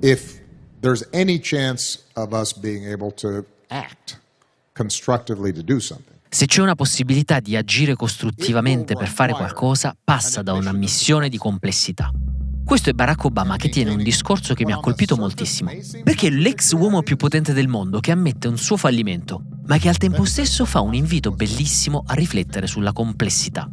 if there's any chance of us being able to act constructively to do something. Se c'è una possibilità di agire costruttivamente per fare qualcosa, passa da una missione di complessità. Questo è Barack Obama che tiene un discorso che mi ha colpito moltissimo, perché è l'ex uomo più potente del mondo che ammette un suo fallimento, ma che al tempo stesso fa un invito bellissimo a riflettere sulla complessità.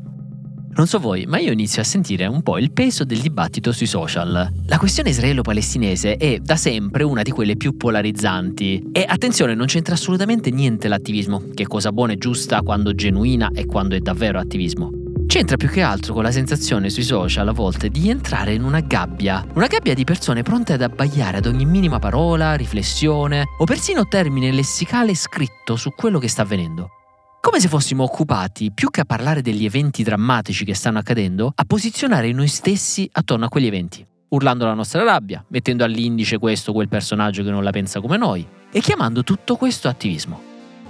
Non so voi, ma io inizio a sentire un po' il peso del dibattito sui social. La questione israelo-palestinese è da sempre una di quelle più polarizzanti. E attenzione, non c'entra assolutamente niente l'attivismo, che è cosa buona e giusta quando genuina e quando è davvero attivismo. C'entra più che altro con la sensazione sui social a volte di entrare in una gabbia, una gabbia di persone pronte ad abbaiare ad ogni minima parola, riflessione o persino termine lessicale scritto su quello che sta avvenendo. Come se fossimo occupati, più che a parlare degli eventi drammatici che stanno accadendo, a posizionare noi stessi attorno a quegli eventi, urlando la nostra rabbia, mettendo all'indice questo o quel personaggio che non la pensa come noi, e chiamando tutto questo attivismo.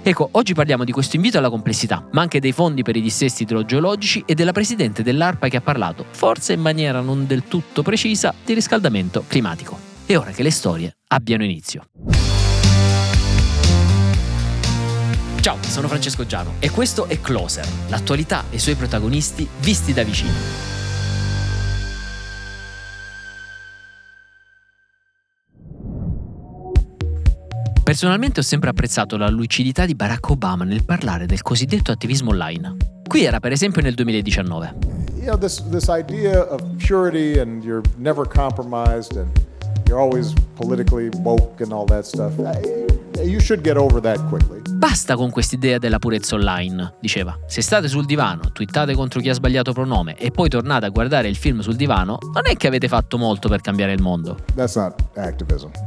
Ecco, oggi parliamo di questo invito alla complessità, ma anche dei fondi per i dissesti idrogeologici e della presidente dell'ARPA che ha parlato, forse in maniera non del tutto precisa, di riscaldamento climatico. È ora che le storie abbiano inizio. Ciao, sono Francesco Giano e questo è Closer, l'attualità e i suoi protagonisti visti da vicino. Personalmente ho sempre apprezzato la lucidità di Barack Obama nel parlare del cosiddetto attivismo online. Qui era per esempio nel 2019. You know, this, idea of purity and you're never compromised and you're always politically woke and all that stuff. You should get over that quickly. Basta con quest'idea della purezza online, diceva. Se state sul divano, twittate contro chi ha sbagliato pronome e poi tornate a guardare il film sul divano, non è che avete fatto molto per cambiare il mondo.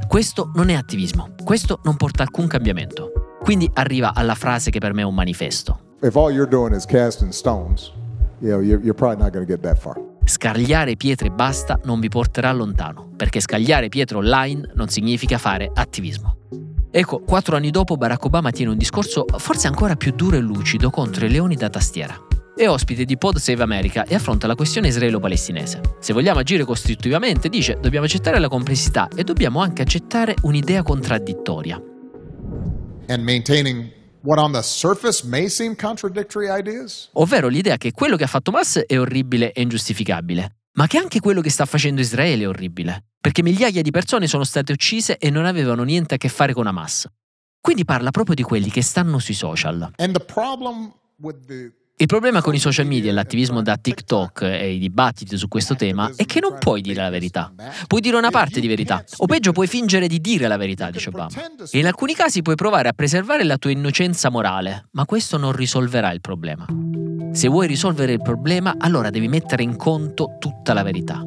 Questo non è attivismo, questo non porta alcun cambiamento. Quindi arriva alla frase che per me è un manifesto. If all you're doing is casting stones, you know, you're, you're probably not going to get that far. Scagliare pietre e basta non vi porterà lontano, perché scagliare pietre online non significa fare attivismo. Ecco, quattro anni dopo Barack Obama tiene un discorso forse ancora più duro e lucido contro i leoni da tastiera. È ospite di Pod Save America e affronta la questione israelo-palestinese. Se vogliamo agire costruttivamente, dice, dobbiamo accettare la complessità e dobbiamo anche accettare un'idea contraddittoria. And maintaining what on the surface may seem contradictory ideas? Ovvero l'idea che quello che ha fatto Hamas è orribile e ingiustificabile, ma che anche quello che sta facendo Israele è orribile, perché migliaia di persone sono state uccise e non avevano niente a che fare con Hamas. Quindi parla proprio di quelli che stanno sui social. And the problem with the Il problema con i social media e l'attivismo da TikTok e i dibattiti su questo tema è che non puoi dire la verità. Puoi dire una parte di verità, o peggio puoi fingere di dire la verità, dice Obama. E in alcuni casi puoi provare a preservare la tua innocenza morale, ma questo non risolverà il problema. Se vuoi risolvere il problema, allora devi mettere in conto tutta la verità.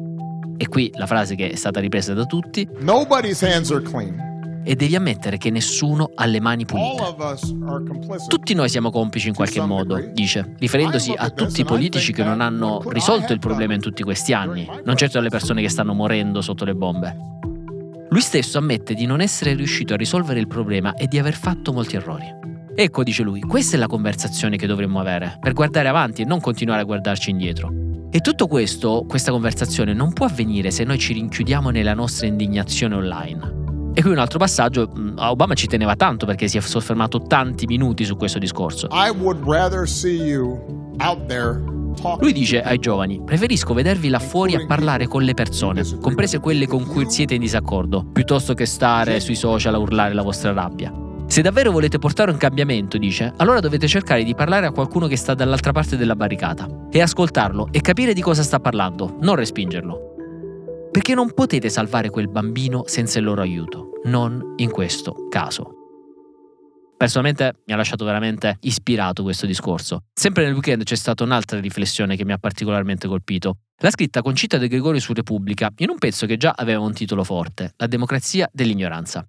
E qui la frase che è stata ripresa da tutti, nobody's hands are clean. E devi ammettere che nessuno ha le mani pulite. Tutti noi siamo complici in qualche modo, dice, riferendosi a tutti i politici che non hanno risolto il problema in tutti questi anni, non certo alle persone che stanno morendo sotto le bombe. Lui stesso ammette di non essere riuscito a risolvere il problema e di aver fatto molti errori. Ecco, dice lui, questa è la conversazione che dovremmo avere, per guardare avanti e non continuare a guardarci indietro. E tutto questo, questa conversazione, non può avvenire se noi ci rinchiudiamo nella nostra indignazione online. E qui un altro passaggio, mh, Obama ci teneva tanto perché si è soffermato tanti minuti su questo discorso. Lui dice ai giovani: Preferisco vedervi là fuori a parlare con le persone, comprese quelle con cui siete in disaccordo, piuttosto che stare sui social a urlare la vostra rabbia. Se davvero volete portare un cambiamento, dice, allora dovete cercare di parlare a qualcuno che sta dall'altra parte della barricata e ascoltarlo e capire di cosa sta parlando, non respingerlo. Perché non potete salvare quel bambino senza il loro aiuto, non in questo caso. Personalmente mi ha lasciato veramente ispirato questo discorso. Sempre nel weekend c'è stata un'altra riflessione che mi ha particolarmente colpito. L'ha scritta Concita De Gregorio su Repubblica in un pezzo che già aveva un titolo forte, La democrazia dell'ignoranza.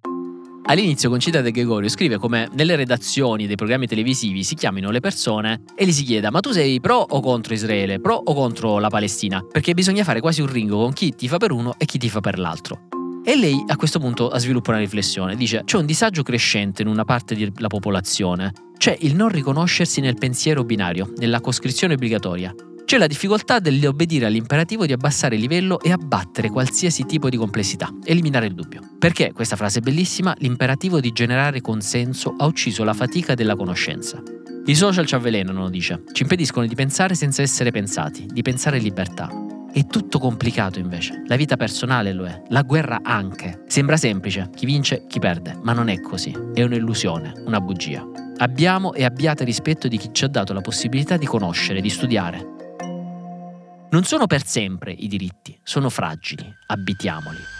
All'inizio Concita De Gregorio scrive come nelle redazioni dei programmi televisivi si chiamino le persone e gli si chieda ma tu sei pro o contro Israele, pro o contro la Palestina? Perché bisogna fare quasi un ringo con chi ti fa per uno e chi ti fa per l'altro. E lei a questo punto sviluppa una riflessione, dice c'è un disagio crescente in una parte della popolazione, c'è il non riconoscersi nel pensiero binario, nella coscrizione obbligatoria. C'è la difficoltà dell'obbedire all'imperativo di abbassare il livello e abbattere qualsiasi tipo di complessità, eliminare il dubbio. Perché, questa frase bellissima, l'imperativo di generare consenso ha ucciso la fatica della conoscenza. I social ci avvelenano, dice, ci impediscono di pensare senza essere pensati, di pensare in libertà. È tutto complicato invece, la vita personale lo è, la guerra anche. Sembra semplice, chi vince, chi perde, ma non è così, è un'illusione, una bugia. Abbiamo e abbiate rispetto di chi ci ha dato la possibilità di conoscere, di studiare, non sono per sempre i diritti, sono fragili, abitiamoli.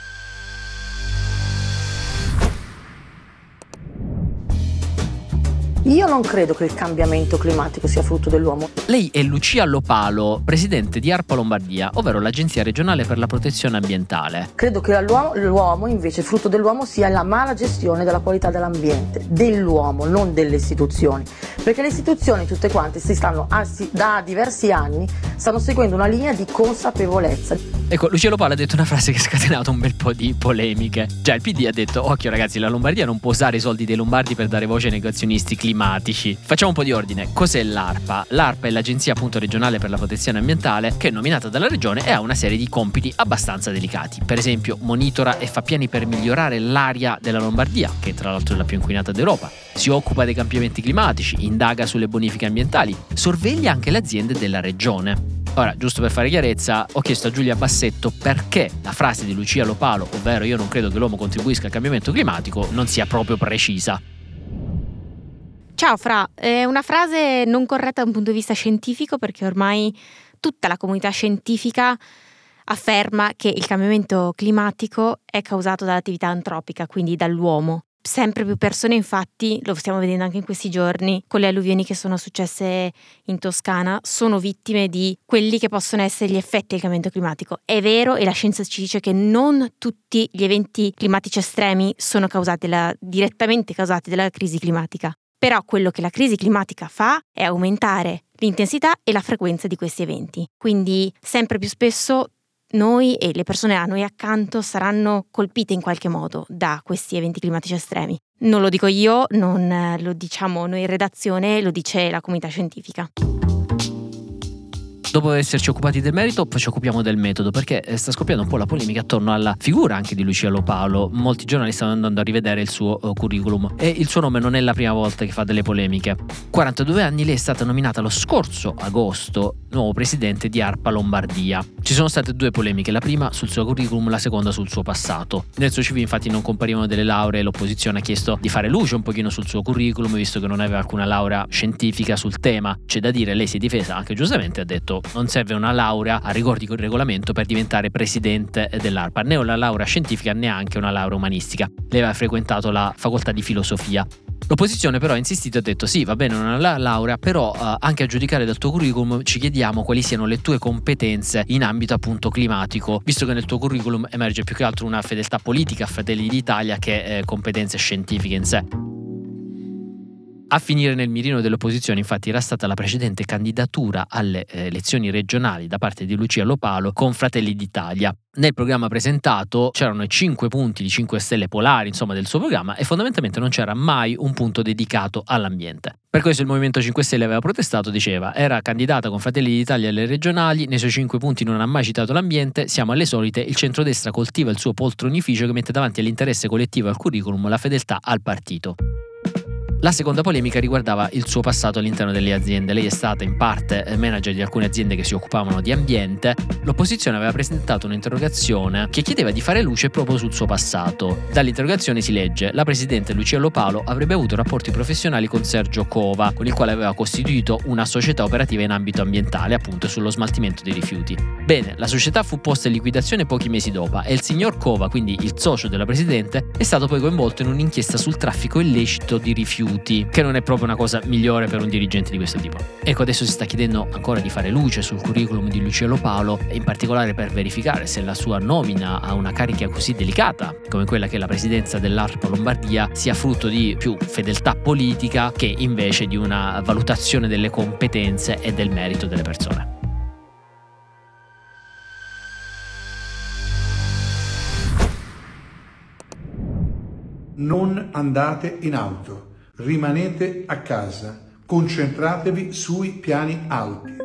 Io non credo che il cambiamento climatico sia frutto dell'uomo. Lei è Lucia Lopalo, presidente di ARPA Lombardia, ovvero l'Agenzia regionale per la protezione ambientale. Credo che l'uomo, l'uomo, invece, frutto dell'uomo sia la mala gestione della qualità dell'ambiente, dell'uomo, non delle istituzioni. Perché le istituzioni tutte quante si stanno da diversi anni stanno seguendo una linea di consapevolezza. Ecco, Lucia Lopalo ha detto una frase che ha scatenato un bel po' di polemiche. Già il PD ha detto "Occhio ragazzi, la Lombardia non può usare i soldi dei lombardi per dare voce ai negozionisti climatici climatici. Facciamo un po' di ordine. Cos'è l'ARPA? L'ARPA è l'Agenzia appunto regionale per la protezione ambientale che è nominata dalla regione e ha una serie di compiti abbastanza delicati. Per esempio, monitora e fa piani per migliorare l'aria della Lombardia, che tra l'altro è la più inquinata d'Europa. Si occupa dei cambiamenti climatici, indaga sulle bonifiche ambientali, sorveglia anche le aziende della regione. Ora, giusto per fare chiarezza, ho chiesto a Giulia Bassetto perché la frase di Lucia Lopalo, ovvero io non credo che l'uomo contribuisca al cambiamento climatico, non sia proprio precisa. Ciao Fra, è una frase non corretta da un punto di vista scientifico perché ormai tutta la comunità scientifica afferma che il cambiamento climatico è causato dall'attività antropica, quindi dall'uomo. Sempre più persone, infatti, lo stiamo vedendo anche in questi giorni, con le alluvioni che sono successe in Toscana, sono vittime di quelli che possono essere gli effetti del cambiamento climatico. È vero e la scienza ci dice che non tutti gli eventi climatici estremi sono causati la, direttamente causati dalla crisi climatica. Però quello che la crisi climatica fa è aumentare l'intensità e la frequenza di questi eventi. Quindi sempre più spesso noi e le persone a noi accanto saranno colpite in qualche modo da questi eventi climatici estremi. Non lo dico io, non lo diciamo noi in redazione, lo dice la comunità scientifica. Dopo esserci occupati del merito, ci occupiamo del metodo, perché eh, sta scoppiando un po' la polemica attorno alla figura anche di Lucia Lopalo. Molti giornali stanno andando a rivedere il suo uh, curriculum e il suo nome non è la prima volta che fa delle polemiche. 42 anni, lei è stata nominata lo scorso agosto nuovo presidente di ARPA Lombardia. Ci sono state due polemiche, la prima sul suo curriculum, la seconda sul suo passato. Nel suo CV infatti non comparivano delle lauree, l'opposizione ha chiesto di fare luce un pochino sul suo curriculum, visto che non aveva alcuna laurea scientifica sul tema. C'è da dire, lei si è difesa anche giustamente, ha detto non serve una laurea a rigor di regolamento per diventare presidente dell'ARPA, né una laurea scientifica neanche una laurea umanistica. Lei aveva frequentato la facoltà di filosofia. L'opposizione però ha insistito e ha detto sì, va bene, non ha la laurea, però eh, anche a giudicare dal tuo curriculum ci chiediamo quali siano le tue competenze in ambito appunto climatico, visto che nel tuo curriculum emerge più che altro una fedeltà politica a Fratelli d'Italia che eh, competenze scientifiche in sé. A finire nel mirino dell'opposizione infatti era stata la precedente candidatura alle eh, elezioni regionali da parte di Lucia Lopalo con Fratelli d'Italia. Nel programma presentato c'erano i 5 punti di 5 stelle polari, insomma, del suo programma e fondamentalmente non c'era mai un punto dedicato all'ambiente. Per questo il Movimento 5 Stelle aveva protestato, diceva, era candidata con Fratelli d'Italia alle regionali, nei suoi 5 punti non ha mai citato l'ambiente, siamo alle solite, il centrodestra coltiva il suo poltronificio che mette davanti all'interesse collettivo e al curriculum la fedeltà al partito. La seconda polemica riguardava il suo passato all'interno delle aziende. Lei è stata in parte manager di alcune aziende che si occupavano di ambiente. L'opposizione aveva presentato un'interrogazione che chiedeva di fare luce proprio sul suo passato. Dall'interrogazione si legge: La presidente Lucia Lopalo avrebbe avuto rapporti professionali con Sergio Cova, con il quale aveva costituito una società operativa in ambito ambientale, appunto sullo smaltimento dei rifiuti. Bene, la società fu posta in liquidazione pochi mesi dopo e il signor Cova, quindi il socio della presidente, è stato poi coinvolto in un'inchiesta sul traffico illecito di rifiuti rifiuti, che non è proprio una cosa migliore per un dirigente di questo tipo. Ecco, adesso si sta chiedendo ancora di fare luce sul curriculum di Luciano Paolo, in particolare per verificare se la sua nomina a una carica così delicata come quella che è la presidenza dell'ARPA Lombardia sia frutto di più fedeltà politica che invece di una valutazione delle competenze e del merito delle persone. Non andate in auto rimanete a casa, concentratevi sui piani alti.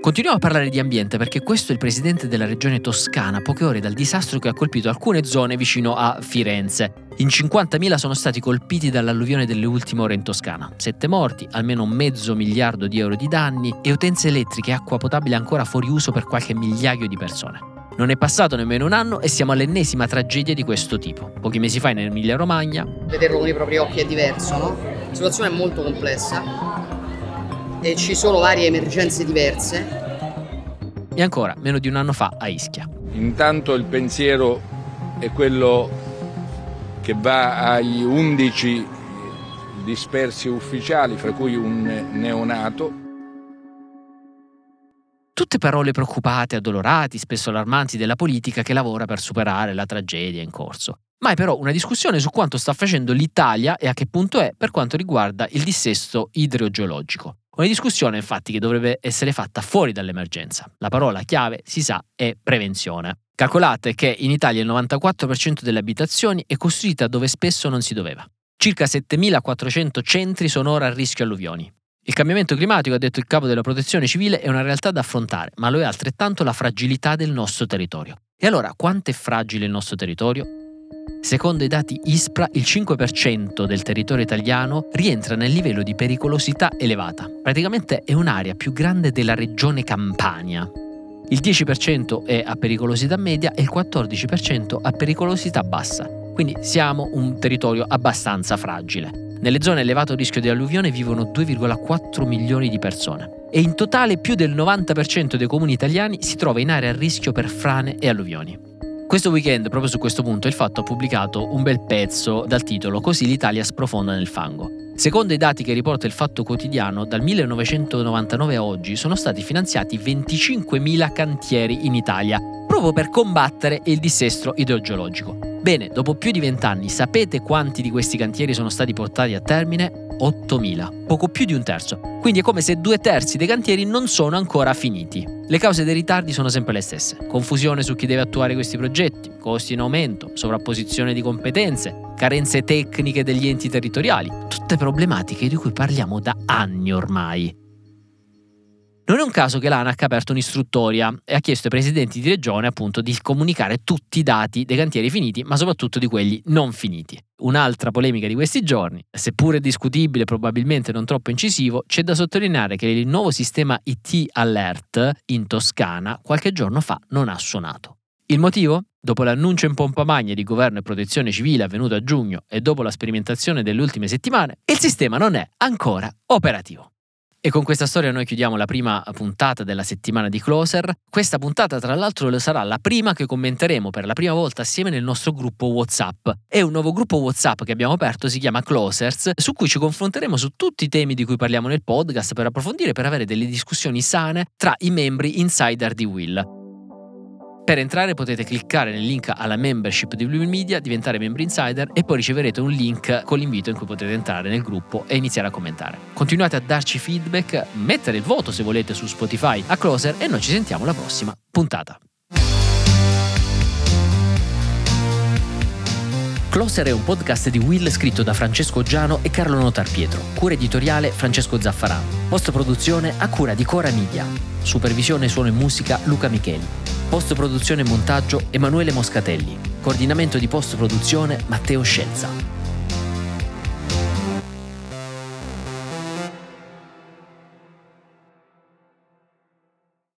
Continuiamo a parlare di ambiente perché questo è il presidente della regione toscana, poche ore dal disastro che ha colpito alcune zone vicino a Firenze. In 50.000 sono stati colpiti dall'alluvione delle ultime ore in Toscana. Sette morti, almeno mezzo miliardo di euro di danni e utenze elettriche e acqua potabile ancora fuori uso per qualche migliaio di persone. Non è passato nemmeno un anno e siamo all'ennesima tragedia di questo tipo. Pochi mesi fa in Emilia Romagna. Vederlo con i propri occhi è diverso, no? La situazione è molto complessa e ci sono varie emergenze diverse. E ancora, meno di un anno fa a Ischia. Intanto il pensiero è quello che va agli 11 dispersi ufficiali, fra cui un neonato. Tutte parole preoccupate, addolorate, spesso allarmanti della politica che lavora per superare la tragedia in corso. Mai però una discussione su quanto sta facendo l'Italia e a che punto è per quanto riguarda il dissesto idrogeologico. Una discussione infatti che dovrebbe essere fatta fuori dall'emergenza. La parola chiave, si sa, è prevenzione. Calcolate che in Italia il 94% delle abitazioni è costruita dove spesso non si doveva. Circa 7.400 centri sono ora a rischio alluvioni. Il cambiamento climatico, ha detto il capo della protezione civile, è una realtà da affrontare, ma lo è altrettanto la fragilità del nostro territorio. E allora, quanto è fragile il nostro territorio? Secondo i dati ISPRA, il 5% del territorio italiano rientra nel livello di pericolosità elevata. Praticamente è un'area più grande della regione Campania. Il 10% è a pericolosità media e il 14% a pericolosità bassa. Quindi siamo un territorio abbastanza fragile. Nelle zone a elevato rischio di alluvione vivono 2,4 milioni di persone e in totale più del 90% dei comuni italiani si trova in area a rischio per frane e alluvioni. Questo weekend, proprio su questo punto, il Fatto ha pubblicato un bel pezzo dal titolo Così l'Italia sprofonda nel fango. Secondo i dati che riporta il Fatto Quotidiano, dal 1999 a oggi sono stati finanziati 25.000 cantieri in Italia, proprio per combattere il dissesto idrogeologico. Bene, dopo più di vent'anni, sapete quanti di questi cantieri sono stati portati a termine? 8.000, poco più di un terzo. Quindi è come se due terzi dei cantieri non sono ancora finiti. Le cause dei ritardi sono sempre le stesse. Confusione su chi deve attuare questi progetti, costi in aumento, sovrapposizione di competenze, carenze tecniche degli enti territoriali. Tutte problematiche di cui parliamo da anni ormai. Non è un caso che l'ANAC ha aperto un'istruttoria e ha chiesto ai presidenti di regione appunto di comunicare tutti i dati dei cantieri finiti, ma soprattutto di quelli non finiti. Un'altra polemica di questi giorni, seppure discutibile probabilmente non troppo incisivo, c'è da sottolineare che il nuovo sistema IT Alert in Toscana qualche giorno fa non ha suonato. Il motivo? Dopo l'annuncio in pompa magna di governo e protezione civile avvenuto a giugno e dopo la sperimentazione delle ultime settimane, il sistema non è ancora operativo. E con questa storia noi chiudiamo la prima puntata della settimana di Closer. Questa puntata, tra l'altro, sarà la prima che commenteremo per la prima volta assieme nel nostro gruppo WhatsApp. È un nuovo gruppo WhatsApp che abbiamo aperto, si chiama Closers, su cui ci confronteremo su tutti i temi di cui parliamo nel podcast per approfondire, per avere delle discussioni sane tra i membri insider di Will. Per entrare potete cliccare nel link alla membership di Blue Media, diventare membri insider e poi riceverete un link con l'invito in cui potete entrare nel gruppo e iniziare a commentare. Continuate a darci feedback, mettere il voto se volete su Spotify a Closer e noi ci sentiamo alla prossima puntata. Closer è un podcast di Will scritto da Francesco Giano e Carlo Notar Pietro. Cura editoriale Francesco Zaffarano. Post produzione a cura di Cora Media. Supervisione suono e musica Luca Micheli. Post produzione e montaggio Emanuele Moscatelli. Coordinamento di post produzione Matteo Scelza.